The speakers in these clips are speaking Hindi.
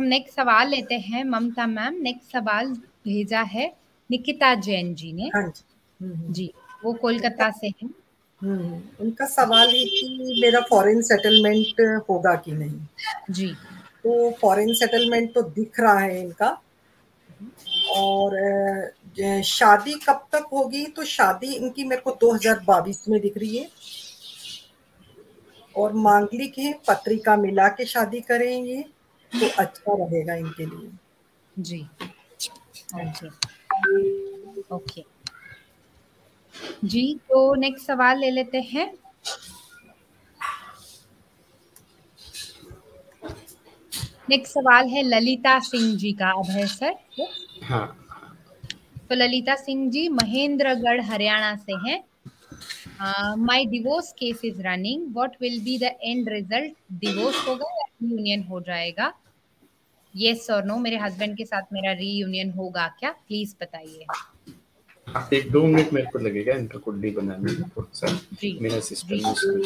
हम नेक्स्ट सवाल लेते हैं ममता मैम नेक्स्ट सवाल भेजा है निकिता जैन जी ने। हाँ जी। हम्म, हम्म। जी वो कोलकाता से हैं। हम्म, उनका सवाल है कि मेरा फॉरेन सेटलमेंट होगा कि नहीं? जी। तो फॉरेन सेटलमेंट तो दिख रहा है इनका। और शादी कब तक होगी? तो शादी इनकी मेरे को 2022 में दिख रही है। और मांगलिक है पत्रिका मिला के शादी करेंगे। तो अच्छा रहेगा इनके लिए। जी। Okay okay. जी तो नेक्स्ट सवाल ले लेते हैं। नेक्स्ट सवाल है ललिता सिंह जी का अब है सर। हाँ। तो ललिता सिंह जी महेंद्रगढ़ हरियाणा से हैं। My divorce case is running what will be the end result divorce होगा या यूनियन हो जाएगा? यस और नो मेरे हस्बैंड के साथ मेरा रीयूनियन होगा क्या? प्लीज़ बताइए। हाँ, एक दो मिनट मेरे को लगेगा इनका कुंडली बनाने में मेरा सिस्टम में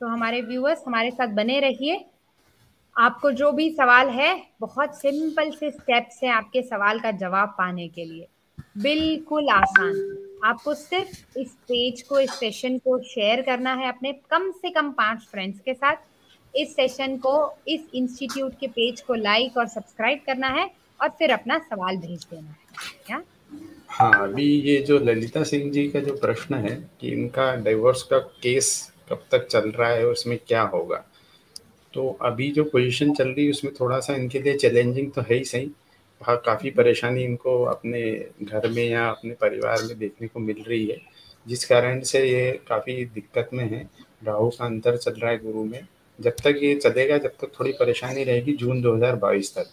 तो हमारे व्यूअर्स हमारे साथ बने रहिए। आपको जो भी सवाल है, बहुत सिंपल से स्टेप्स हैं आपके सवाल का जवाब पाने के लिए। बिल्कुल आसान। आपको सिर्फ़ इस पेज को, इस सेशन को शेयर करना है अपने कम से कम पाँच फ्रेंड्स के साथ। इस सेशन को, इस इंस्टीट्यूट के पेज को लाइक और सब्सक्राइब करना है और फिर अपना सवाल भेज देना है। क्या हाँ अभी ये जो ललिता सिंह जी का जो प्रश्न है कि इनका डाइवोर्स का केस कब तक चल रहा है उसमें क्या होगा? तो अभी जो पोजीशन चल रही है, उसमें थोड़ा सा इनके लिए चैलेंजिंग तो है ही सही। वहाँ काफ़ी परेशानी इनको अपने घर में या अपने परिवार में देखने को मिल रही है। जिस कारण से ये काफ़ी दिक्कत में है। राहु का अंतर चल रहा है गुरु में। जब तक ये चलेगा, जब तक थोड़ी परेशानी रहेगी जून 2022 तक।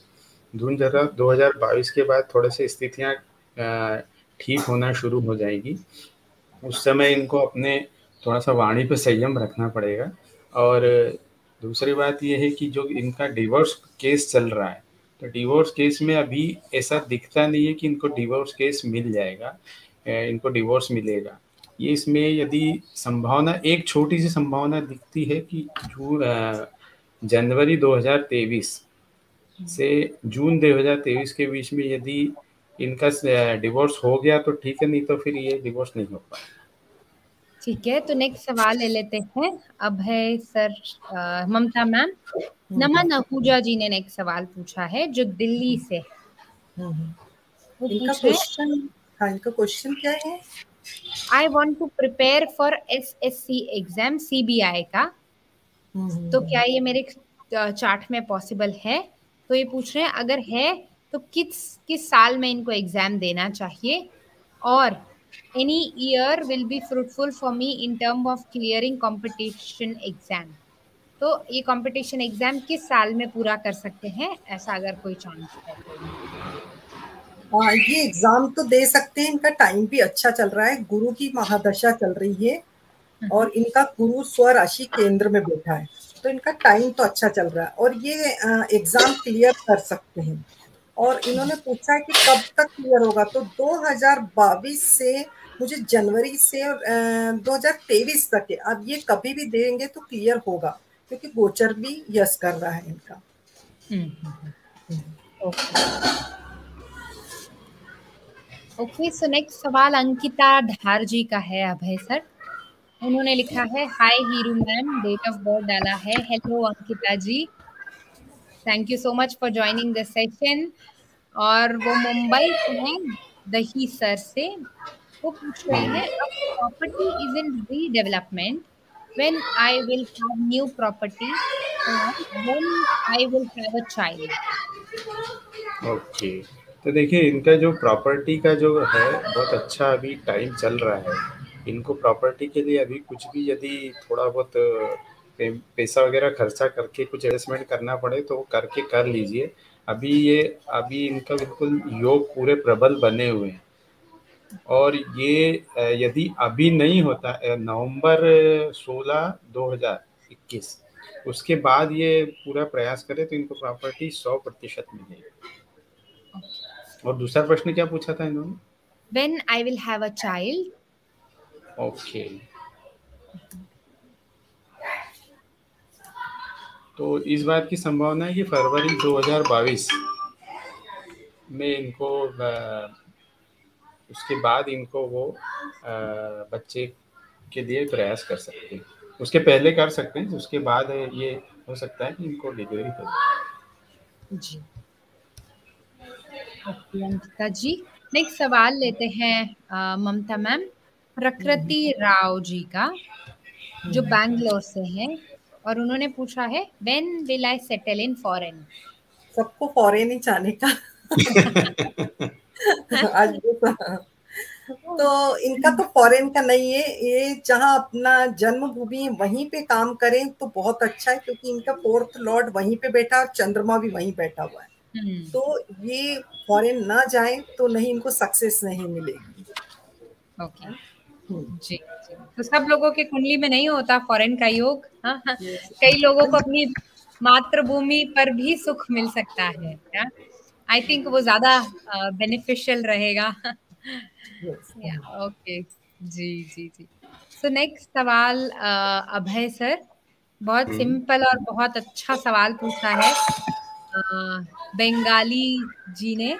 जून जरा 2022 के बाद थोड़े से स्थितियाँ ठीक होना शुरू हो जाएगी। उस समय इनको अपने थोड़ा सा वाणी पर संयम रखना पड़ेगा। और दूसरी बात यह है कि जो इनका डिवोर्स केस चल रहा है तो डिवोर्स केस में अभी ऐसा दिखता नहीं है कि इनको डिवोर्स केस मिल जाएगा इनको डिवोर्स मिलेगा। ये इसमें यदि संभावना, एक छोटी सी संभावना दिखती है कि जून जनवरी 2023 से जून 2023 के बीच में यदि इनका डिवोर्स हो गया तो ठीक है, नहीं तो फिर ये डिवोर्स नहीं हो पाएगा। ठीक है तो नेक्स्ट सवाल ले लेते हैं। अब है सर ममता मैम। नमन अहूजा जी ने नेक्स्ट सवाल पूछा है जो दिल्ली से इनका क्वेश्चन हाँ। इनका क्वेश्चन क्या है? I want to prepare for S S C exam C B I का। तो क्या ये मेरे चार्ट में पॉसिबल है? तो ये पूछ रहे हैं अगर है तो किस किस साल में इनको एग्ज़ाम देना चाहिए? और any year will be fruitful for me in term of clearing competition exam तो ये कंपटीशन एग्ज़ाम किस साल में पूरा कर सकते हैं? ऐसा अगर कोई चांस है हाँ ये एग्ज़ाम तो दे सकते हैं। इनका टाइम भी अच्छा चल रहा है। गुरु की महादशा चल रही है और इनका गुरु स्वराशि केंद्र में बैठा है। तो इनका टाइम तो अच्छा चल रहा है। और ये एग्ज़ाम क्लियर कर सकते हैं। और इन्होंने पूछा है कि कब तक क्लियर होगा? तो 2022 से मुझे जनवरी से और दो 2023 तक है। अब ये कभी भी देंगे तो क्लियर होगा क्योंकि गोचर भी यस कर रहा है इनका। ओके। सो नेक्स्ट सवाल अंकिता धार जी का है अभय सर। उन्होंने लिखा है hi Heeru ma'am date of birth डाला है। Hello Ankita ji thank you so much for joining the session और वो मुंबई से हैं, दही सर से। वो पूछ रहे हैं property is in redevelopment when I will have new property, when I will have a child. Okay तो देखिए, इनका जो प्रॉपर्टी का जो है, बहुत अच्छा अभी टाइम चल रहा है। इनको प्रॉपर्टी के लिए अभी कुछ भी यदि थोड़ा बहुत पैसा वगैरह खर्चा करके कुछ एडजस्टमेंट करना पड़े तो करके कर लीजिए। अभी ये अभी इनका बिल्कुल योग पूरे प्रबल बने हुए हैं। और ये यदि अभी नहीं होता नवंबर 16 2021 उसके बाद ये पूरा प्रयास करे तो इनको प्रॉपर्टी 100 प्रतिशत मिलेगी। और दूसरा प्रश्न क्या पूछा था इन्होंने? When I will have a child. Okay तो इस बात की संभावना है कि फरवरी 2022 में इनको उसके बाद इनको वो बच्चे के लिए प्रयास कर सकते हैं। उसके पहले कर सकते हैं उसके बाद ये हो सकता है कि इनको डिलीवरी हो जी। अंकिता जी नेक्स्ट सवाल लेते हैं ममता मैम। प्रकृति राव जी का जो बैंगलोर से हैं। और उन्होंने पूछा है when will I settle in foreign सबको फॉरेन ही जाने का। आज तो इनका तो फॉरेन का नहीं है। ये जहाँ अपना जन्मभूमि है, वहीं पे काम करें तो बहुत अच्छा है क्योंकि इनका फोर्थ लॉर्ड वहीं पे बैठा और चंद्रमा भी वहीं बैठा हुआ है। हम्म, तो ये फॉरेन ना जाए तो नहीं इनको सक्सेस नहीं मिलेगी। ओके हम्म, जी तो सब लोगों के कुंडली में नहीं होता फॉरेन का योग हाँ हाँ। कई लोगों को अपनी मातृभूमि पर भी सुख मिल सकता है आई थिंक वो ज़्यादा बेनिफिशियल रहेगा। ओके। जी जी जी। सो नेक्स्ट सवाल अभय सर। बहुत हम्म। सिंपल और बहुत अच्छा सवाल पूछा है। बंगाली जी ने।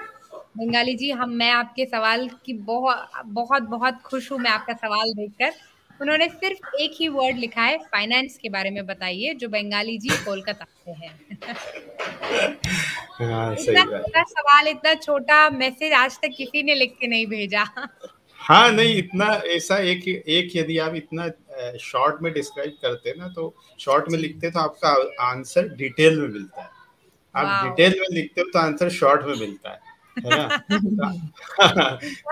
बंगाली जी हम मैं आपके सवाल की बहुत बहुत बहुत खुश हूँ मैं आपका सवाल देखकर। उन्होंने सिर्फ़ एक ही वर्ड लिखा है फाइनेंस के बारे में बताइए जो बंगाली जी कोलकाता से है। हाँ इतना छोटा सवाल इतना छोटा मैसेज आज तक किसी ने लिख के नहीं भेजा। हाँ नहीं इतना ऐसा एक एक यदि आप इतना शॉर्ट में डिस्क्राइब करते ना तो शॉर्ट में लिखते तो आपका आंसर डिटेल में मिलता है। आप डिटेल में लिखते हो तो आंसर शॉर्ट में मिलता है। है ना?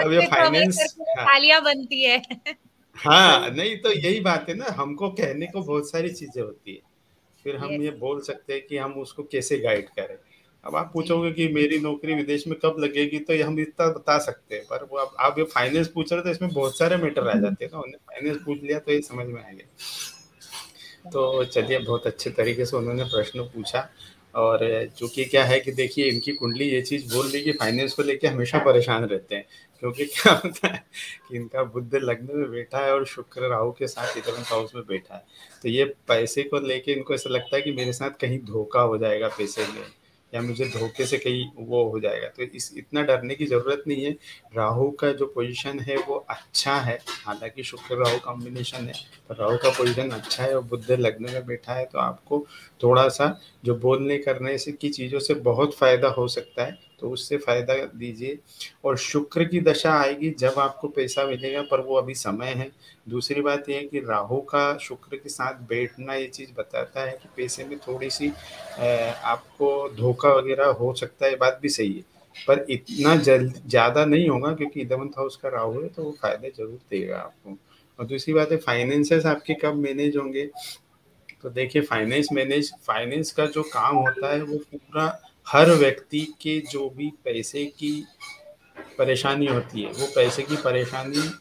अब ये फाइनेंस करके तालियाँ बनती है। हाँ नहीं तो यही बात है ना हमको कहने को बहुत सारी चीज़ें होती है। फिर हम ये बोल सकते हैं कि हम उसको कैसे गाइड करें। अब आप पूछोगे कि मेरी नौकरी विदेश में कब लगेगी तो ये हम इतना बता सकते हैं पर वो आप, आप ये फाइनेंस पूछ रहे हो तो इसमें बहुत सारे मैटर आ जाते हैं ना उन्होंने फाइनेंस पूछ लिया तो ये समझ में आ गया तो चलिए बहुत अच्छे तरीके से उन्होंने प्रश्न पूछा। और चूँकि क्या है कि देखिए, इनकी कुंडली ये चीज़ बोल रही कि फाइनेंस को लेके हमेशा परेशान रहते हैं, क्योंकि क्या होता है कि इनका बुद्ध लग्न में बैठा है और शुक्र राहु के साथ इलेवंथ हाउस में बैठा है। तो ये पैसे को लेके इनको ऐसा लगता है कि मेरे साथ कहीं धोखा हो जाएगा पैसे में। या मुझे धोखे से कहीं वो हो जाएगा। तो इस, इतना डरने की ज़रूरत नहीं है। राहु का जो पोजीशन है, वो अच्छा है। हालाँकि शुक्र राहु कॉम्बिनेशन है, पर राहु का पोजीशन अच्छा है और बुद्ध लग्न में बैठा है तो आपको थोड़ा सा जो बोलने करने से की चीज़ों से बहुत फ़ायदा हो सकता है। तो उससे फ़ायदा दीजिए। और शुक्र की दशा आएगी जब आपको पैसा मिलेगा, पर वो अभी समय है। दूसरी बात यह है कि राहु का शुक्र के साथ बैठना ये चीज़ बताता है कि पैसे में थोड़ी सी आपको धोखा वगैरह हो सकता है बात भी सही है। पर इतना जल्द, ज़्यादा नहीं होगा क्योंकि इलेवंथ हाउस का राहु है तो वो फ़ायदा ज़रूर देगा आपको। और दूसरी बात है, फाइनेंसेस आपके कब मैनेज होंगे? तो देखिए, फाइनेंस मैनेज, फाइनेंस का जो काम होता है, वो पूरा हर व्यक्ति के जो भी पैसे की परेशानी होती है, वो पैसे की परेशानी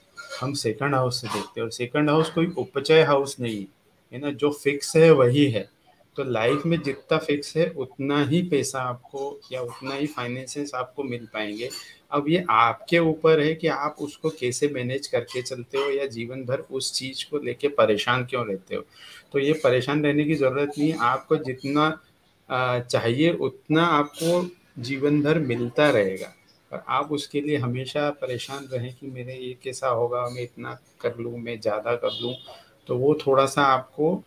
हम सेकंड हाउस से देखते हैं। और सेकंड हाउस कोई उपचय हाउस नहीं, है ना? जो फिक्स है, वही है। तो लाइफ में जितना फिक्स है, उतना ही पैसा आपको या उतना ही फाइनेंसेस आपको मिल पाएँगे। अब ये आपके ऊपर है कि आप उसको कैसे मैनेज करके चलते हो या जीवन भर उस चीज़ को लेके परेशान क्यों रहते हो? तो ये परेशान रहने की ज़रूरत नहीं आपको जितना चाहिए उतना आपको जीवन भर मिलता रहेगा। और आप उसके लिए हमेशा परेशान रहें कि मेरे ये कैसा होगा, मैं इतना कर लूँ, मैं ज़्यादा कर लूँ। तो वो थोड़ा सा आपको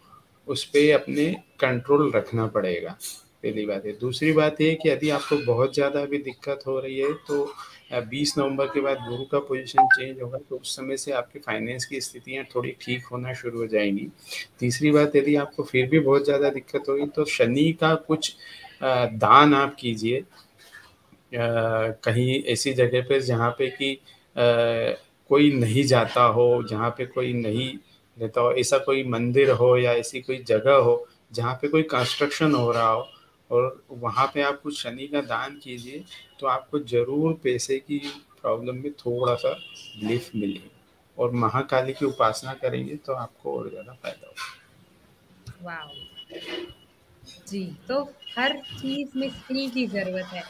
उस पर अपने कंट्रोल रखना पड़ेगा, पहली बात है। दूसरी बात ये कि यदि आपको बहुत ज़्यादा भी दिक्कत हो रही है तो बीस नवंबर के बाद गुरु का पोजीशन चेंज होगा तो उस समय से आपकी फाइनेंस की स्थितियाँ थोड़ी ठीक होना शुरू हो जाएँगी। तीसरी बात, यदि आपको फिर भी बहुत ज़्यादा दिक्कत होगी तो शनि का कुछ दान आप कीजिए। कहीं ऐसी जगह पे जहाँ पे कि कोई नहीं जाता हो, जहाँ पे कोई नहीं रहता हो, ऐसा कोई मंदिर हो या ऐसी कोई जगह हो, जहाँ पे कोई कंस्ट्रक्शन हो रहा हो और वहाँ पे आप कुछ शनि का दान कीजिए तो आपको ज़रूर पैसे की प्रॉब्लम में थोड़ा सा रिलीफ मिलेगी। और महाकाली की उपासना करेंगे तो आपको और ज़्यादा फ़ायदा होगा। जी तो हर चीज़ में स्किल की ज़रूरत है।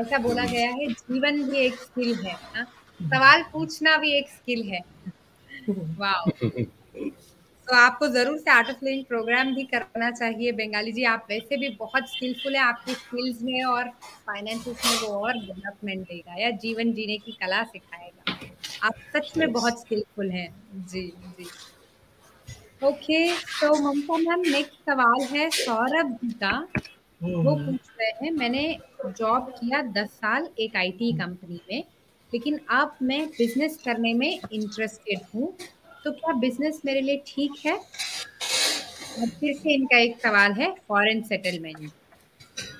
ऐसा बोला गया है जीवन भी एक स्किल है हाँ? सवाल पूछना भी एक स्किल है। वाह तो आपको ज़रूर से आर्ट ऑफ़ लिविंग प्रोग्राम भी करना चाहिए। बंगाली जी आप वैसे भी बहुत स्किलफुल है आपकी स्किल्स में और फाइनेंसिस में वो और डेवलपमेंट देगा या जीवन जीने की कला सिखाएगा। आप सच में बहुत स्किलफुल हैं। जी जी। ओके तो ममता मैम नेक्स्ट सवाल है सौरभ जी का। वो हम्म। पूछ रहे हैं मैंने जॉब किया दस साल एक आईटी कंपनी में लेकिन अब मैं बिज़नेस करने में इंटरेस्टेड हूँ। तो क्या बिज़नेस मेरे लिए ठीक है? और फिर से इनका एक सवाल है फॉरेन सेटलमेंट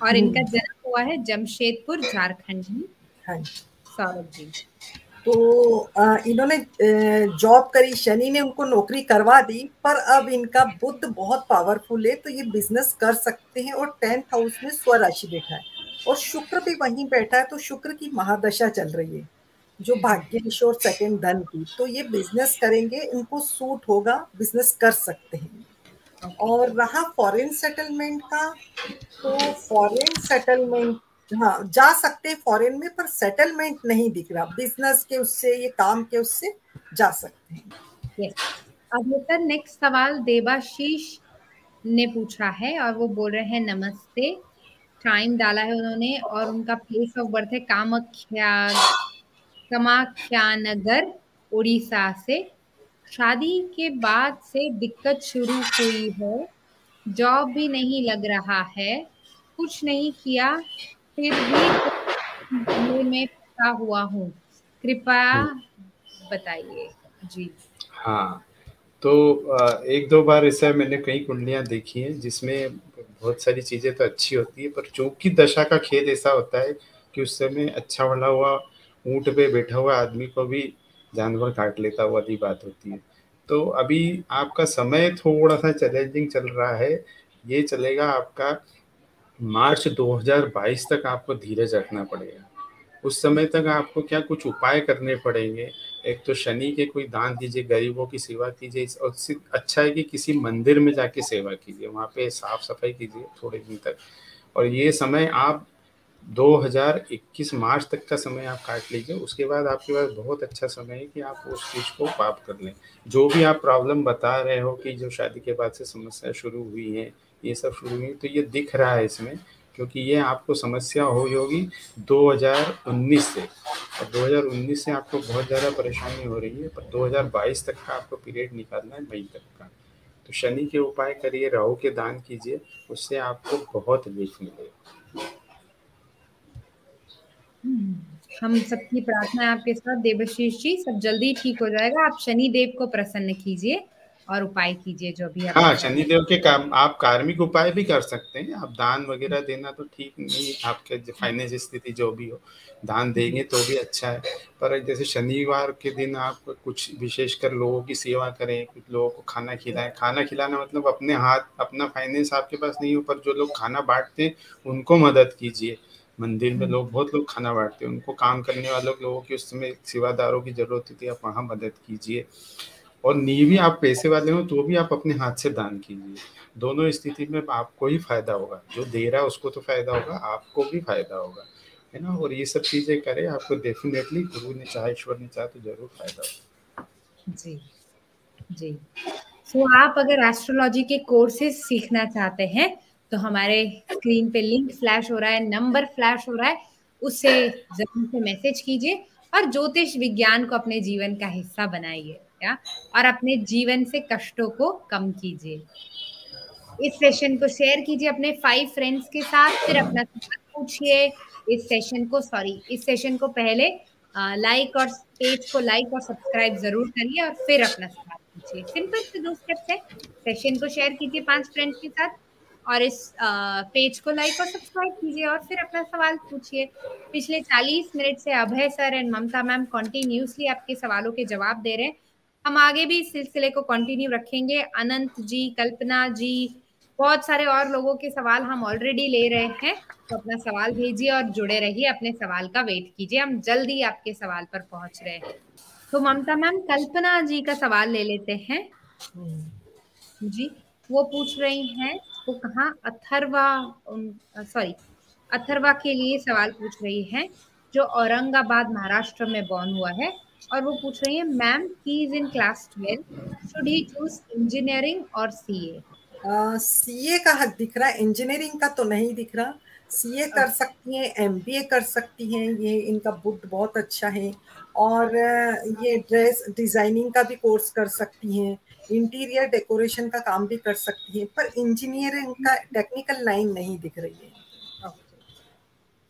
और इनका हम्म। जन्म हुआ है जमशेदपुर झारखंड में। हाँ सौरभ जी। तो इन्होंने जॉब करी शनि ने उनको नौकरी करवा दी पर अब इनका बुद्ध बहुत पावरफुल है तो ये बिज़नेस कर सकते हैं और टेंथ हाउस में स्वराशि बैठा है। और शुक्र भी वहीं बैठा है तो शुक्र की महादशा चल रही है। जो भाग्यश और सेकंड धन की तो ये बिज़नेस करेंगे, इनको सूट होगा बिज़नेस कर सकते हैं। और रहा फॉरेन सेटलमेंट का तो फॉरेन सेटलमेंट हाँ जा सकते हैं फॉरेन में, पर सेटलमेंट नहीं दिख रहा। बिज़नेस के उससे, ये काम के उससे जा सकते हैं। सर नेक्स्ट सवाल देवाशीष ने पूछा है, और वो बोल रहे हैं, नमस्ते। टाइम डाला है उन्होंने, और उनका प्लेस ऑफ़ बर्थ है, कामाख्या कामाख्या नगर उड़ीसा से। शादी के बाद से दिक्कत शुरू हुई है। जॉब भी नहीं लग रहा है। कुछ नहीं किया फिर भी मामले में फंसा हुआ हूँ। कृपया बताइए। जी। हाँ तो एक दो बार ऐसा मैंने कई कुंडलियाँ देखी हैं जिसमें बहुत सारी चीज़ें तो अच्छी होती है पर चूँकि दशा का खेद ऐसा होता है कि उस समय अच्छा भला हुआ ऊँट पे बैठा हुआ आदमी को भी जानवर काट लेता हुआ वाली बात होती है। तो अभी आपका समय थोड़ा सा चैलेंजिंग चल रहा है। ये चलेगा आपका मार्च 2022 तक आपको धीरज रखना पड़ेगा। उस समय तक आपको क्या कुछ उपाय करने पड़ेंगे? एक तो शनि के कोई दान दीजिए, गरीबों की सेवा कीजिए, और अच्छा है कि किसी मंदिर में जाके सेवा कीजिए, वहाँ पे साफ़ सफ़ाई कीजिए थोड़े दिन तक। और ये समय आप 2021 मार्च तक का समय आप काट लीजिए, उसके बाद आपके पास बहुत अच्छा समय है कि आप उस चीज़ को पाप कर लें। जो भी आप प्रॉब्लम बता रहे हो कि जो शादी के बाद से समस्या शुरू हुई है, ये सब शुरू हुई तो ये दिख रहा है इसमें, क्योंकि ये आपको समस्या हुई होगी 2019 से। और 2019 से आपको बहुत ज़्यादा परेशानी हो रही है, पर 2022 तक का आपको पीरियड निकालना है मई तक का। तो शनि के उपाय करिए, राहु के दान कीजिए, उससे आपको बहुत रिलीफ मिलेगा। हम सबकी प्रार्थना है आपके साथ। देवशीष जी, सब जल्दी ठीक हो जाएगा। आप शनि देव को प्रसन्न कीजिए और उपाय कीजिए, जो भी आप हाँ शनिदेव के काम, आप कार्मिक उपाय भी कर सकते हैं। आप दान वगैरह देना तो ठीक नहीं, आपके फाइनेंस स्थिति जो भी हो, दान देंगे तो भी अच्छा है। पर जैसे शनिवार के दिन आप कुछ विशेषकर लोगों की सेवा करें, कुछ लोगों को खाना खिलाएँ। खाना खिलाना मतलब अपने हाथ, अपना फाइनेंस आपके पास नहीं हो, पर जो लोग खाना बांटते हैं, उनको मदद कीजिए। मंदिर में लोग बहुत लोग खाना बांटते हैं। उनको काम करने वाले लोगों की उस समय सेवादारों की ज़रूरत होती है। आप वहाँ मदद कीजिए। और नहीं भी आप पैसे वाले हो तो भी आप अपने हाथ से दान कीजिए। दोनों स्थिति में आपको ही फ़ायदा होगा। जो दे रहा है उसको तो फ़ायदा होगा आपको भी फ़ायदा होगा। है ना? और ये सब चीज़ें करें आपको डेफिनेटली गुरु ने चाहे ईश्वर ने चाहे तो ज़रूर फ़ायदा होगा। जी जी। सो so, आप अगर एस्ट्रोलॉजी के कोर्सेज सीखना चाहते हैं तो हमारे स्क्रीन पे लिंक फ्लैश हो रहा है नंबर फ्लैश हो रहा है, उससे ज़रूर से मैसेज कीजिए और ज्योतिष विज्ञान को अपने जीवन का हिस्सा बनाइए क्या और अपने जीवन से कष्टों को कम कीजिए। इस सेशन को शेयर कीजिए अपने फाइव फ्रेंड्स के साथ, फिर अपना पूछिए। इस सेशन को सॉरी इस सेशन को पहले लाइक और पेज को लाइक और सब्सक्राइब ज़रूर करिए और फिर अपना सवाल पूछिए। सिंपल से दो स्टेप्स है। सेशन को शेयर कीजिए पाँच फ्रेंड्स के साथ। और इस पेज को लाइक और सब्सक्राइब कीजिए और फिर अपना सवाल पूछिए। पिछले 40 मिनट से Abhay sir and Mamta ma'am continuously आपके सवालों के जवाब दे रहे हैं। हम आगे भी इस सिलसिले को कंटिन्यू रखेंगे। अनंत जी कल्पना जी बहुत सारे और लोगों के सवाल हम ऑलरेडी ले रहे हैं। तो अपना सवाल भेजिए और जुड़े रहिए अपने सवाल का वेट कीजिए। हम जल्दी आपके सवाल पर पहुँच रहे हैं। तो ममता मैम कल्पना जी का सवाल ले लेते हैं। जी वो पूछ रही हैं वो कहा अथर्वा सॉरी अथर्वा के लिए सवाल पूछ रही है जो औरंगाबाद महाराष्ट्र में बॉर्न हुआ है और वो पूछ रही है ma'am he is in class twelve should he choose engineering और सीए सीए का हक दिख रहा है। इंजीनियरिंग का तो नहीं दिख रहा। सीए कर सकती हैं एमबीए कर सकती हैं। ये इनका बुद्ध बहुत अच्छा है। और ये ड्रेस डिज़ाइनिंग का भी कोर्स कर सकती हैं। इंटीरियर डेकोरेशन का काम भी कर सकती है, पर इंजीनियरिंग का टेक्निकल लाइन नहीं दिख रही है।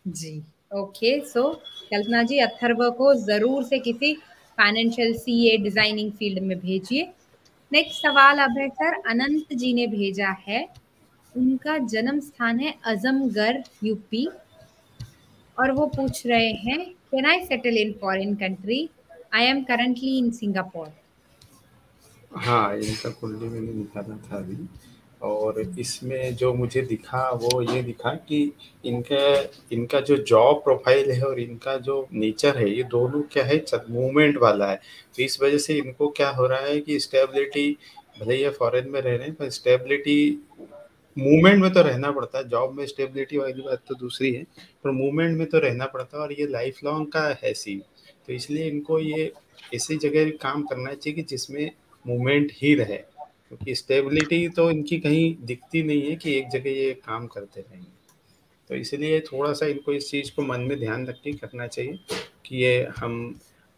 जी ओके सो कल्पना जी, अथर्व को ज़रूर से किसी फाइनेंशियल सीए डिज़ाइनिंग फ़ील्ड में भेजिए। नेक्स्ट सवाल अब है सर अनंत जी ने भेजा है। उनका जन्म स्थान है अजमगढ़ यूपी और वो पूछ रहे हैं can I settle in foreign country I am currently in Singapore हाँ इनका कुंडली मैंने निकाला था अभी। और इसमें जो मुझे दिखा, वो ये दिखा कि इनका इनका जो जॉब प्रोफ़ाइल है और इनका जो नेचर है, ये दोनों क्या है? मूवमेंट वाला है। तो इस वजह से इनको क्या हो रहा है कि स्टेबिलिटी भले ये फॉरेन में रह रहे हैं, पर स्टेबिलिटी मूवमेंट में तो रहना पड़ता है। जॉब में स्टेबिलिटी वाली बात तो दूसरी है, पर मूवमेंट में तो रहना पड़ता है और ये लाइफ लॉन्ग का है सी तो इसलिए इनको ये, ऐसी जगह काम करना चाहिए कि जिसमें मूवमेंट ही रहे क्योंकि स्टेबिलिटी तो इनकी कहीं दिखती नहीं है कि एक जगह ये काम करते रहेंगे। तो इसलिए थोड़ा सा इनको इस चीज़ को मन में ध्यान रख के करना चाहिए कि ये हम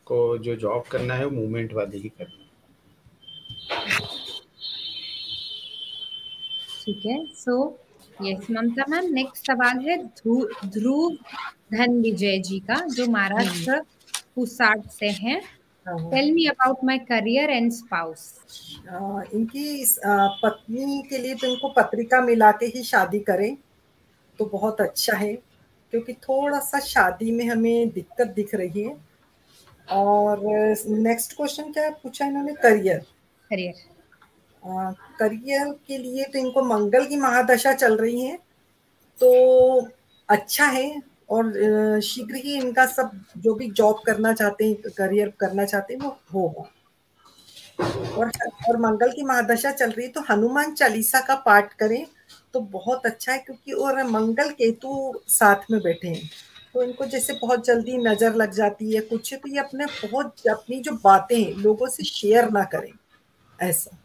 को जो जॉब करना है वो मूवमेंट वाली ही करनी ठीक है so yes Mamta ma'am next सवाल है ध्रुव धन विजय जी का जो महाराष्ट्र पुसाट से हैं। Tell me about my career and spouse इनकी पत्नी के लिए तो इनको पत्रिका मिला के ही शादी करें तो बहुत अच्छा है क्योंकि थोड़ा सा शादी में हमें दिक्कत दिख रही है। और नेक्स्ट क्वेश्चन क्या पूछा इन्होंने? करियर करियर करियर के लिए तो इनको मंगल की महादशा चल रही है तो अच्छा है और शीघ्र ही इनका सब जो भी जॉब करना चाहते हैं करियर करना चाहते हैं वो होगा और और मंगल की महादशा चल रही है तो हनुमान चालीसा का पाठ करें तो बहुत अच्छा है क्योंकि और मंगल केतु साथ में बैठे हैं। तो इनको जैसे बहुत जल्दी नज़र लग जाती है कुछ तो ये अपने बहुत अपनी जो बातें हैं लोगों से शेयर ना करें ऐसा।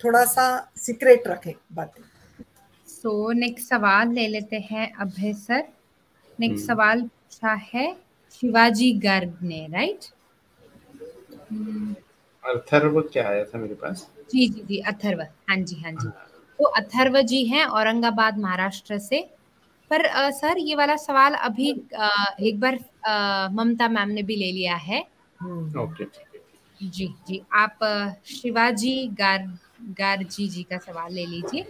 थोड़ा सा सीक्रेट रखें बातें। सो so, नेक्स्ट सवाल ले लेते हैं अभय सर। नेक्स्ट हम्म। सवाल पूछा है शिवाजी गर्ग ने राइट? अथर्व क्या आया था मेरे पास? जी जी जी अथर्व। हाँ जी हाँ जी। हाँ। तो अथर्व जी हैं औरंगाबाद महाराष्ट्र से। पर आ, सर ये वाला सवाल अभी आ, एक बार ममता मैम ने भी ले लिया है। ओके जी जी आप शिवाजी गार गारजी जी का सवाल ले लीजिए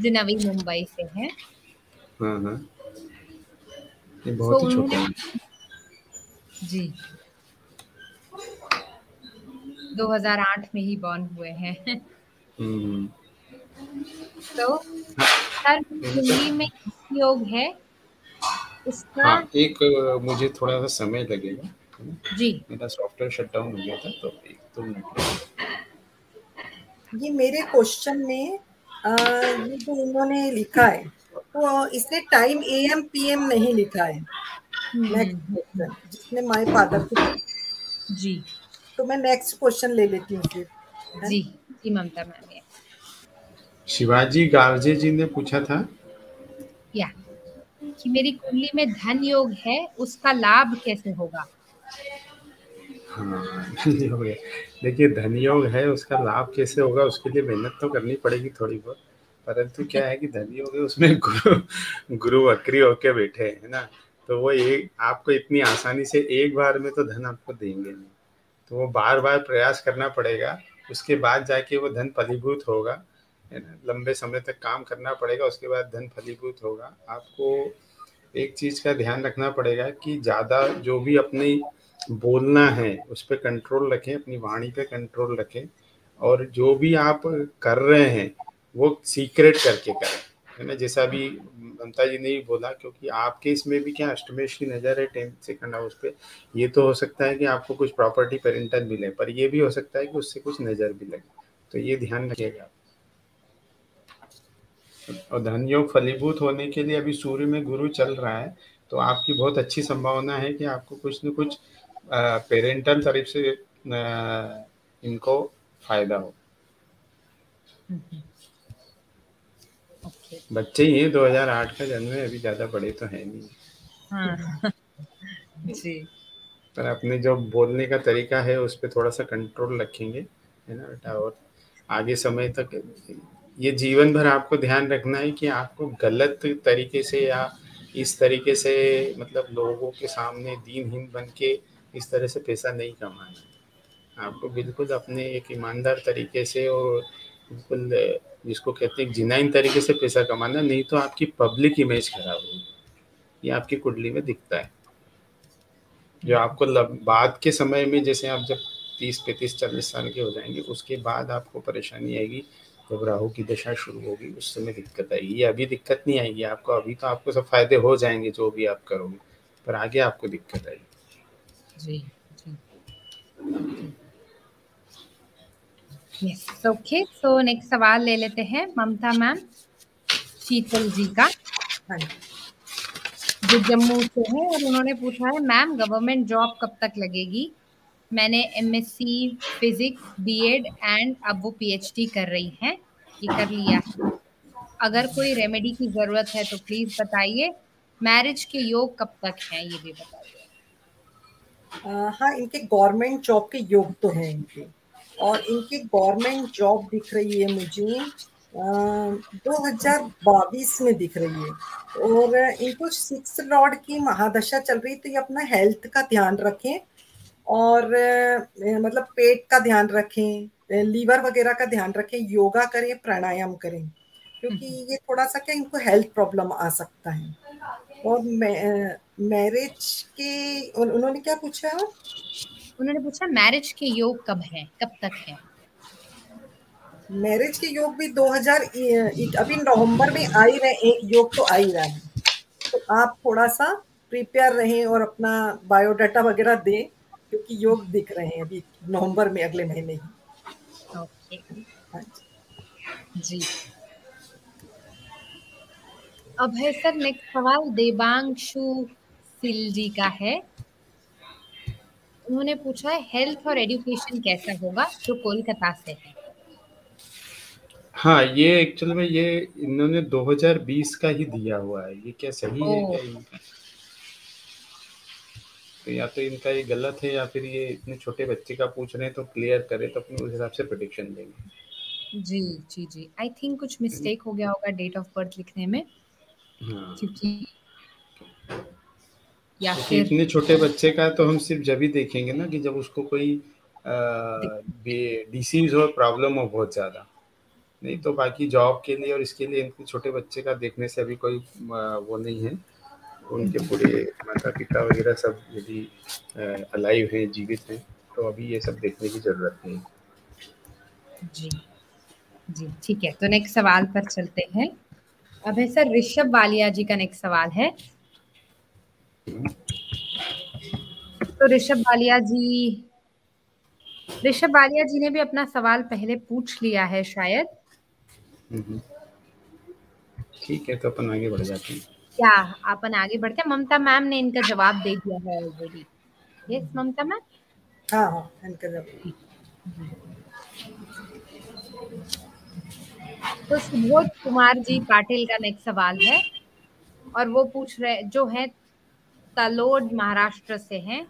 जो नवी मुंबई से हैं। हाँ हाँ। ये बहुत ही छोटा है। जी। 2008 में ही बॉर्न हुए हैं। हम्म। तो सर हिंदी में योग है। उसका हाँ, एक मुझे थोड़ा सा समय लगेगा जी। मेरा सॉफ्टवेयर शट डाउन हो गया था तो एक दो मिनट ये मेरे क्वेश्चन में ये जो इन्होंने लिखा है तो इसने time A M P M नहीं लिखा है। नेक्स्ट जिसने माय फादर की जी। तो मैं नेक्स्ट क्वेश्चन ले लेती हूँ फिर। जी जी ममता मैम शिवाजी गार्जे जी ने पूछा था। या कि मेरी कुंडली में धन योग है उसका लाभ कैसे होगा? हाँ। देखिए धन योग है उसका लाभ कैसे होगा उसके लिए मेहनत तो करनी पड़ेगी थोड़ी बहुत। परंतु क्या है कि धनी हो गए, उसमें गुरु गुरु वक्री होके बैठे है ना? तो वो एक आपको इतनी आसानी से एक बार में तो धन आपको देंगे नहीं। तो वो बार बार प्रयास करना पड़ेगा, उसके बाद जाके वो धन फलीभूत होगा, है ना? लंबे समय तक काम करना पड़ेगा, उसके बाद धन फलीभूत होगा। आपको एक चीज़ का ध्यान रखना पड़ेगा कि ज़्यादा जो भी अपनी बोलना है, उस पर कंट्रोल रखें, अपनी वाणी पे कंट्रोल रखें, और जो भी आप कर रहे हैं वो सीक्रेट करके करें है ना? जैसा अभी ममता जी ने भी बोला क्योंकि आपके इसमें भी क्या अष्टमेश की नज़र है टेंथ सेकंड हाउस पे? ये तो हो सकता है कि आपको कुछ प्रॉपर्टी पेरेंटल मिले पर ये भी हो सकता है कि उससे कुछ नज़र भी लगे। तो ये ध्यान रखिएगा और धन योग फलीभूत होने के लिए अभी सूर्य में गुरु चल रहा है तो आपकी बहुत अच्छी संभावना है कि आपको कुछ न कुछ पेरेंटल तरफ़ से आ, इनको फ़ायदा हो। ओके बच्चे ही हैं 2008 का जन्म है अभी ज़्यादा बड़े तो है नहीं। हाँ। जी। पर अपने जो बोलने का तरीका है उस पर थोड़ा सा कंट्रोल रखेंगे है ना बेटा? और आगे समय तक ये जीवन भर आपको ध्यान रखना है कि आपको गलत तरीके से या इस तरीके से मतलब लोगों के सामने दीनहीन बन के इस तरह से पैसा नहीं कमाना है। आपको बिल्कुल अपने एक ईमानदार तरीके से और बिल्कुल जिसको कहते हैं जिनाइन तरीके से पैसा कमाना, नहीं तो आपकी पब्लिक इमेज खराब होगी। ये आपकी कुंडली में दिखता है। जो आपको बाद के समय में जैसे आप जब तीस, पैंतीस, चालीस साल के हो जाएँगे, उसके बाद आपको परेशानी आएगी जब राहु की दशा शुरू होगी, उस समय दिक्कत आएगी। ये अभी दिक्कत नहीं आएगी, आपको अभी तो आपको सब फ़ायदे हो जाएँगे, जो भी आप करोगे, पर आगे आपको दिक्कत आएगी। जी जी। यस ओके सो नेक्स्ट सवाल ले लेते हैं, ममता मैम, शीतल जी का। हाँ जो। जम्मू से है, और उन्होंने पूछा है, मैम, गवर्नमेंट जॉब कब तक लगेगी? मैंने एमएससी फिजिक्स बीएड एंड अब वो पीएचडी कर रही हैं, ये कर लिया है। अगर कोई रेमेडी की ज़रूरत है तो प्लीज़ बताइए मैरिज के योग कब तक हैं, ये भी बताइए। हाँ इनके गवर्नमेंट जॉब के योग तो हैं इनके। और इनकी गवर्नमेंट जॉब दिख रही है मुझे। दो हज़ार बाईस में दिख रही है। और इनको सिक्स लॉर्ड की महादशा चल रही तो ये अपना हेल्थ का ध्यान रखें और मतलब पेट का ध्यान रखें लीवर वगैरह का ध्यान रखें योगा करें प्राणायाम करें क्योंकि हम्म। ये थोड़ा सा क्या इनको हेल्थ प्रॉब्लम आ सकता है। और मैरिज के उन्होंने क्या पूछा? उन्होंने पूछा मैरिज के योग कब है? कब तक है? मैरिज के योग भी 2000 अभी नवंबर में आ ही रहे एक योग तो आ ही रहा है। तो आप थोड़ा सा प्रिपेयर रहें और अपना बायोडाटा वगैरह दें क्योंकि योग दिख रहे हैं अभी नवंबर में अगले महीने ही। ओके हाँ जी। अब है सर नेक्स्ट सवाल देवांशु सिल जी का है। उन्होंने पूछा है हेल्थ और एजुकेशन कैसा होगा जो कोलकाता से है? हाँ ये एक्चुअल में ये इन्होंने 2020 का ही दिया हुआ है। ये क्या सही है क्या इनका? तो या तो इनका ये गलत है या फिर ये इतने छोटे बच्चे का पूछ रहे हैं तो क्लियर करें तो अपने उस हिसाब से प्रोडिक्शन देंगे। जी जी जी। आई थिंक कुछ मिस्टेक हो गया होगा डेट ऑफ़ बर्थ लिखने में। हाँ। क्योंकि या फिर इतने छोटे बच्चे का तो हम सिर्फ़ जब ही देखेंगे ना कि जब उसको कोई डिसीज हो प्रॉब्लम हो बहुत ज़्यादा। नहीं तो बाकी जॉब के लिए और इसके लिए इनके छोटे बच्चे का देखने से अभी कोई वो नहीं है। उनके पूरे माता पिता वगैरह सब यदि अलाइव हैं जीवित हैं तो अभी ये सब देखने की ज़रूरत नहीं जी जी ठीक है। तो नेक्स्ट सवाल पर चलते हैं। अब है सर ऋषभ वालिया जी का नेक्स्ट सवाल है। तो ऋषभ वालिया जी ऋषभ वालिया जी ने भी अपना सवाल पहले पूछ लिया है शायद। ठीक है तो अपन आगे बढ़ जाते हैं। क्या अपन आगे बढ़ते हैं। ममता मैम ने इनका जवाब दे दिया है ऑलरेडी यस ममता मैम? हाँ हाँ इनका जवाब। तो सुबोध कुमार जी पाटिल का नेक्स्ट सवाल है। और वो पूछ रहे जो है तलोड महाराष्ट्र से हैं।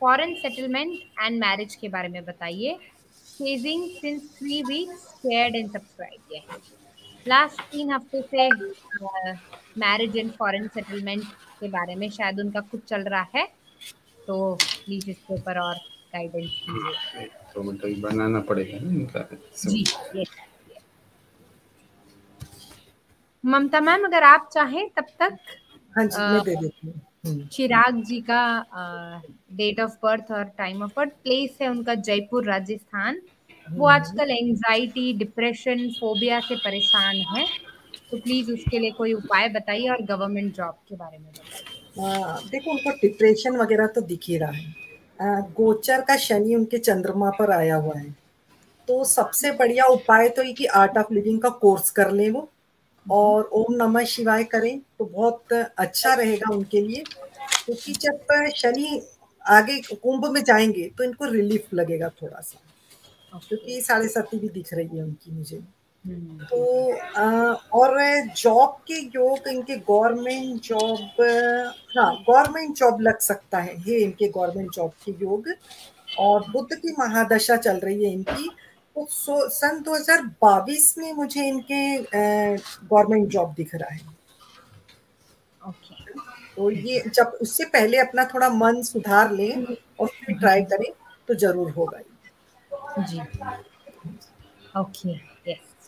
फॉरेन सेटलमेंट एंड मैरिज के बारे में बताइए। Chasing since three weeks shared and subscribe है। लास्ट तीन हफ़्ते से मैरिज एंड फॉरेन सेटलमेंट के बारे में शायद उनका कुछ चल रहा है। तो प्लीज़ इसके ऊपर और गाइडेंस दीजिए। तो मतलब बनाना पड़ेगा ना इनका। जी ममता मैम अगर आप चाहें तब तक हाँ जी मैं दे देती हूँ। चिराग जी का डेट ऑफ़ बर्थ और टाइम ऑफ़ बर्थ प्लेस है उनका जयपुर राजस्थान। वो हम्म। आजकल एंजाइटी डिप्रेशन फोबिया से परेशान है। तो प्लीज़ उसके लिए कोई उपाय बताइए और गवर्नमेंट जॉब के बारे में बताइए। देखो उनको डिप्रेशन वगैरह तो दिख ही रहा है। आ, गोचर का शनि उनके चंद्रमा पर आया हुआ है। तो सबसे बढ़िया उपाय तो ये कि आर्ट ऑफ़ लिविंग का कोर्स कर ले वो। और ओम नमः शिवाय करें तो बहुत अच्छा रहेगा उनके लिए। क्योंकि तो जब शनि आगे कुंभ में जाएँगे तो इनको रिलीफ लगेगा थोड़ा सा। क्योंकि साढ़े सती भी दिख रही है उनकी मुझे। हम्म। तो आ, और जॉब के योग इनके गवर्नमेंट जॉब हाँ गवर्नमेंट जॉब लग सकता है ये इनके गवर्नमेंट जॉब के योग। और बुद्ध की महादशा चल रही है इनकी। तो सन 2022 में मुझे इनके गवर्नमेंट जॉब दिख रहा है। तो ये जब उससे पहले अपना थोड़ा मन सुधार लें और फिर ट्राई करें तो ज़रूर होगा जी। Okay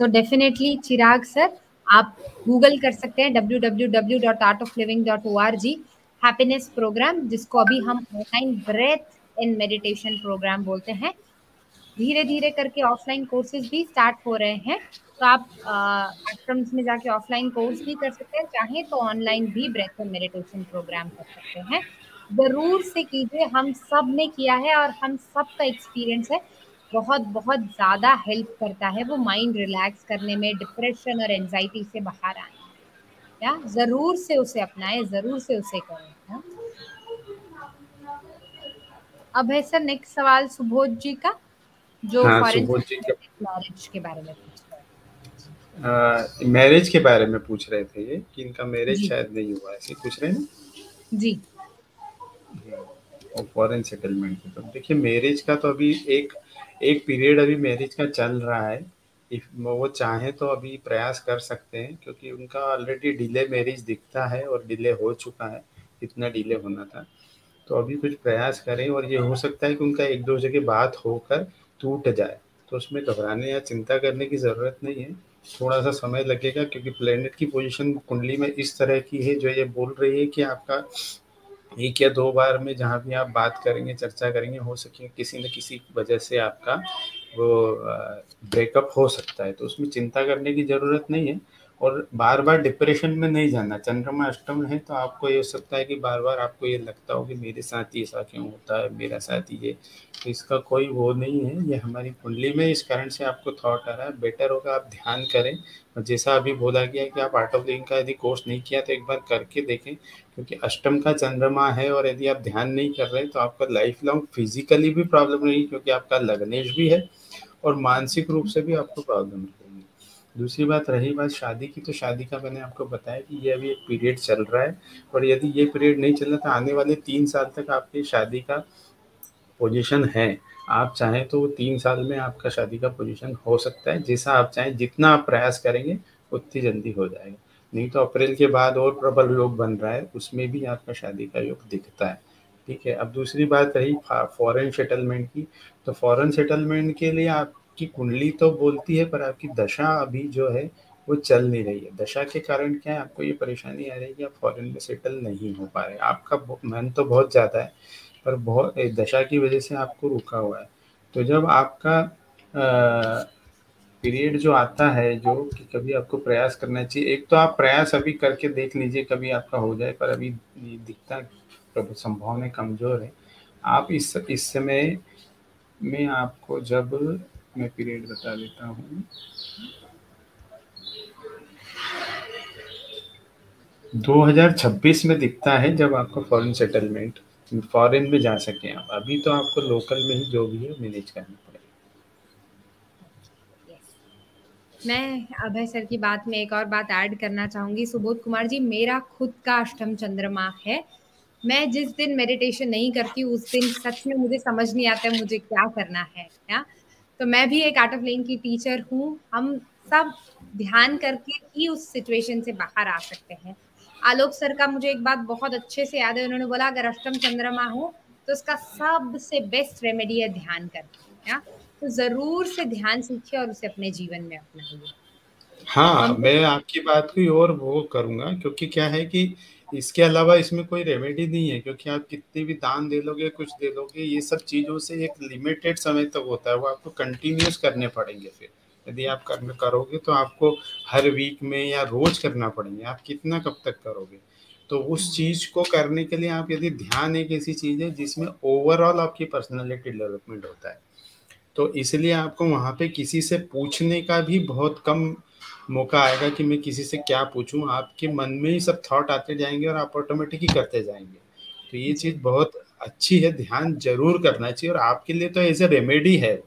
so definitely Chirag sir आप गूगल कर सकते हैं www.artofliving.org हैप्पीनेस प्रोग्राम जिसको अभी हम online breath in meditation program बोलते हैं। धीरे धीरे करके ऑफलाइन कोर्सेज भी स्टार्ट हो रहे हैं। तो आप आश्रम्स में जाके ऑफलाइन कोर्स भी कर सकते हैं, चाहे तो ऑनलाइन भी ब्रेथ मेडिटेशन प्रोग्राम कर सकते हैं। ज़रूर से कीजिए, हम सबने किया है और हम सब का एक्सपीरियंस है। बहुत बहुत ज़्यादा हेल्प करता है वो माइंड रिलैक्स करने में डिप्रेशन और एनजाइटी से बाहर आने या, ज़रूर से उसे अपनाएँ, ज़रूर से उसे करें? अब है सर नेक्स्ट सवाल सुबोध जी का। जो हाँ, मैरिज के बारे में मैरिज के बारे में पूछ रहे थे ये कि इनका मैरिज शायद नहीं हुआ ऐसे पूछ रहे हैं जी। और फॉरेन सेटलमेंट की तो देखिए मैरिज का तो अभी एक एक पीरियड अभी मैरिज का चल रहा है। इफ़ वो चाहे तो अभी प्रयास कर सकते हैं क्योंकि उनका ऑलरेडी डिले मैरिज दिखता है और डिले हो चुका है इतना डिले होना था। तो अभी कुछ प्रयास करें और ये हो सकता है कि उनका एक दो जगह बात होकर टूट जाए तो उसमें घबराने या चिंता करने की ज़रूरत नहीं है। थोड़ा सा समय लगेगा, क्योंकि प्लेनेट की पोजीशन कुंडली में इस तरह की है, जो ये बोल रही है कि आपका एक या दो बार में जहाँ भी आप बात करेंगे, चर्चा करेंगे, हो सके किसी न किसी वजह से आपका वो ब्रेकअप हो सकता है। तो उसमें चिंता करने की ज़रूरत नहीं है। और बार बार डिप्रेशन में नहीं जाना। चंद्रमा अष्टम है तो आपको ये हो सकता है कि बार बार आपको ये लगता हो कि मेरे साथ ही ऐसा क्यों होता है, मेरा साथ ये। तो इसका कोई वो नहीं है। ये हमारी कुंडली में इस कारण से आपको थॉट आ रहा है। बेटर होगा आप ध्यान करें। और जैसा अभी बोला गया कि आप आर्ट ऑफ़ लिविंग का यदि कोर्स नहीं किया तो एक बार करके देखें, क्योंकि अष्टम का चंद्रमा है और यदि आप ध्यान नहीं कर रहे तो आपका लाइफ लॉन्ग फिजिकली भी प्रॉब्लम नहीं, क्योंकि आपका लग्नेश भी है और मानसिक रूप से भी आपको प्रॉब्लम है। दूसरी बात रही बात शादी की तो शादी का मैंने आपको बताया कि ये अभी एक पीरियड चल रहा है और यदि ये पीरियड नहीं चल रहा तो आने वाले तीन साल तक आपकी शादी का पोजीशन है। आप चाहें तो तीन साल में आपका शादी का पोजीशन हो सकता है। जैसा आप चाहें, जितना आप प्रयास करेंगे, उतनी जल्दी हो जाएगा। नहीं तो अप्रैल के बाद और प्रबल योग बन रहा है, उसमें भी आपका शादी का योग दिखता है। ठीक है, अब दूसरी बात रही फॉरेन सेटलमेंट की। तो फॉरेन सेटलमेंट के लिए आप आपकी कुंडली तो बोलती है, पर आपकी दशा अभी जो है, वो चल नहीं रही है। दशा के कारण क्या है? आपको ये परेशानी आ रही है कि आप फॉरेन में सेटल नहीं हो पा रहे आपका मन तो बहुत ज़्यादा है, पर बहुत दशा की वजह से आपको रुका हुआ है। तो जब आपका पीरियड जो आता है, जो कि कभी आपको प्रयास करना चाहिए, एक तो आप प्रयास अभी करके देख लीजिए, कभी आपका हो जाए, पर अभी दिखता संभावना कमज़ोर है। आप इस इस समय में आपको जब मैं पीरियड बता देता हूँ। दो हज़ार छब्बीस में दिखता है जब आपका फॉरेन सेटलमेंट फॉरेन में जा सके आप। अभी तो आपको लोकल में ही जो भी है मैनेज करना पड़ेगा। मैं अभय सर की बात में एक और बात ऐड करना चाहूँगी। सुबोध कुमार जी, मेरा खुद का अष्टम चंद्रमा है। मैं जिस दिन मेडिटेशन नहीं करती, उस दिन सच में मुझे समझ नहीं आता मुझे क्या करना है या तो मैं भी एक आर्ट ऑफ़ लिविंग की टीचर हूँ। हम सब ध्यान करके ही उस सिचुएशन से बाहर आ सकते हैं। आलोक सर का मुझे एक बात बहुत अच्छे से याद है। उन्होंने बोला अगर अष्टम चंद्रमा हो तो उसका सबसे बेस्ट रेमेडी है ध्यान करना तो ज़रूर से ध्यान सीखिए और उसे अपने जीवन में अपनाइए। हाँ मैं आपकी बात को और वो करूँगा क्योंकि क्या है कि इसके अलावा इसमें कोई रेमेडी नहीं है क्योंकि आप कितनी भी दान दे लोगे कुछ दे लोगे ये सब चीज़ों से एक लिमिटेड समय तक होता है वो आपको कंटिन्यूस करने पड़ेंगे फिर। यदि आप कर, करोगे तो आपको हर वीक में या रोज करना पड़ेंगे आप कितना कब तक करोगे? तो उस चीज़ को करने के लिए आप यदि ध्यान एक ऐसी चीज़ है जिसमें ओवरऑल आपकी पर्सनैलिटी डेवलपमेंट होता है। तो इसलिए आपको वहाँ पे किसी से पूछने का भी बहुत कम मौका आएगा कि मैं किसी से क्या पूछूँ आपके मन में ही सब थॉट आते जाएँगे और आप ऑटोमेटिक ही करते जाएँगे। तो ये चीज़ बहुत अच्छी है ध्यान ज़रूर करना चाहिए और आपके लिए तो एज ए रेमेडी है।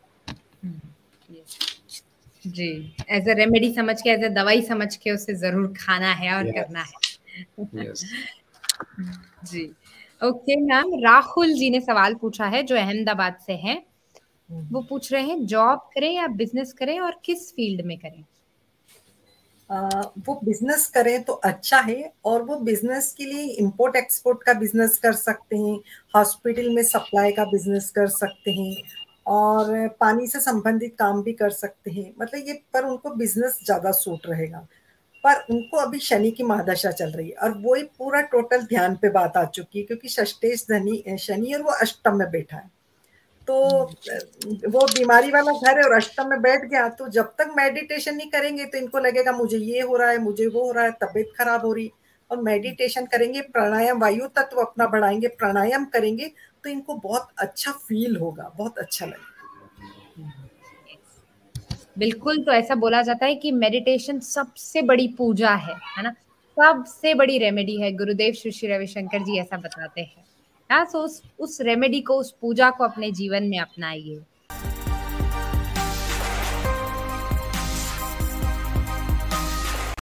जी। एज ए रेमेडी समझ के एज ए दवाई समझ के उसे ज़रूर खाना है और yes. करना है। Yes. जी। ओके मैम राहुल जी ने सवाल पूछा है जो अहमदाबाद से है। वो पूछ रहे हैं जॉब करें या बिज़नेस करें और किस फ़ील्ड में करें? वो बिज़नेस करें तो अच्छा है और वो बिज़नेस के लिए इंपोर्ट एक्सपोर्ट का बिज़नेस कर सकते हैं हॉस्पिटल में सप्लाई का बिज़नेस कर सकते हैं और पानी से संबंधित काम भी कर सकते हैं। मतलब ये पर उनको बिज़नेस ज़्यादा सूट रहेगा। पर उनको अभी शनि की महादशा चल रही है और वही पूरा टोटल ध्यान पे बात आ चुकी है क्योंकि षष्टेश धनी, शनि और वो अष्टम में बैठा है। तो वो बीमारी वाला घर है और अष्टम में बैठ गया तो जब तक मेडिटेशन नहीं करेंगे तो इनको लगेगा, मुझे ये हो रहा है, मुझे वो हो रहा है, तबीयत खराब हो रही। और मेडिटेशन करेंगे, प्राणायाम, वायु तत्व अपना बढ़ाएँगे, प्राणायाम करेंगे तो इनको बहुत अच्छा फील होगा, बहुत अच्छा लगेगा। बिल्कुल तो ऐसा बोला जाता है कि मेडिटेशन सबसे बड़ी पूजा है है ना? सबसे बड़ी रेमेडी है, गुरुदेव श्री श्री रविशंकर जी ऐसा बताते हैं। सो उस उस रेमेडी को उस पूजा को अपने जीवन में अपनाइए।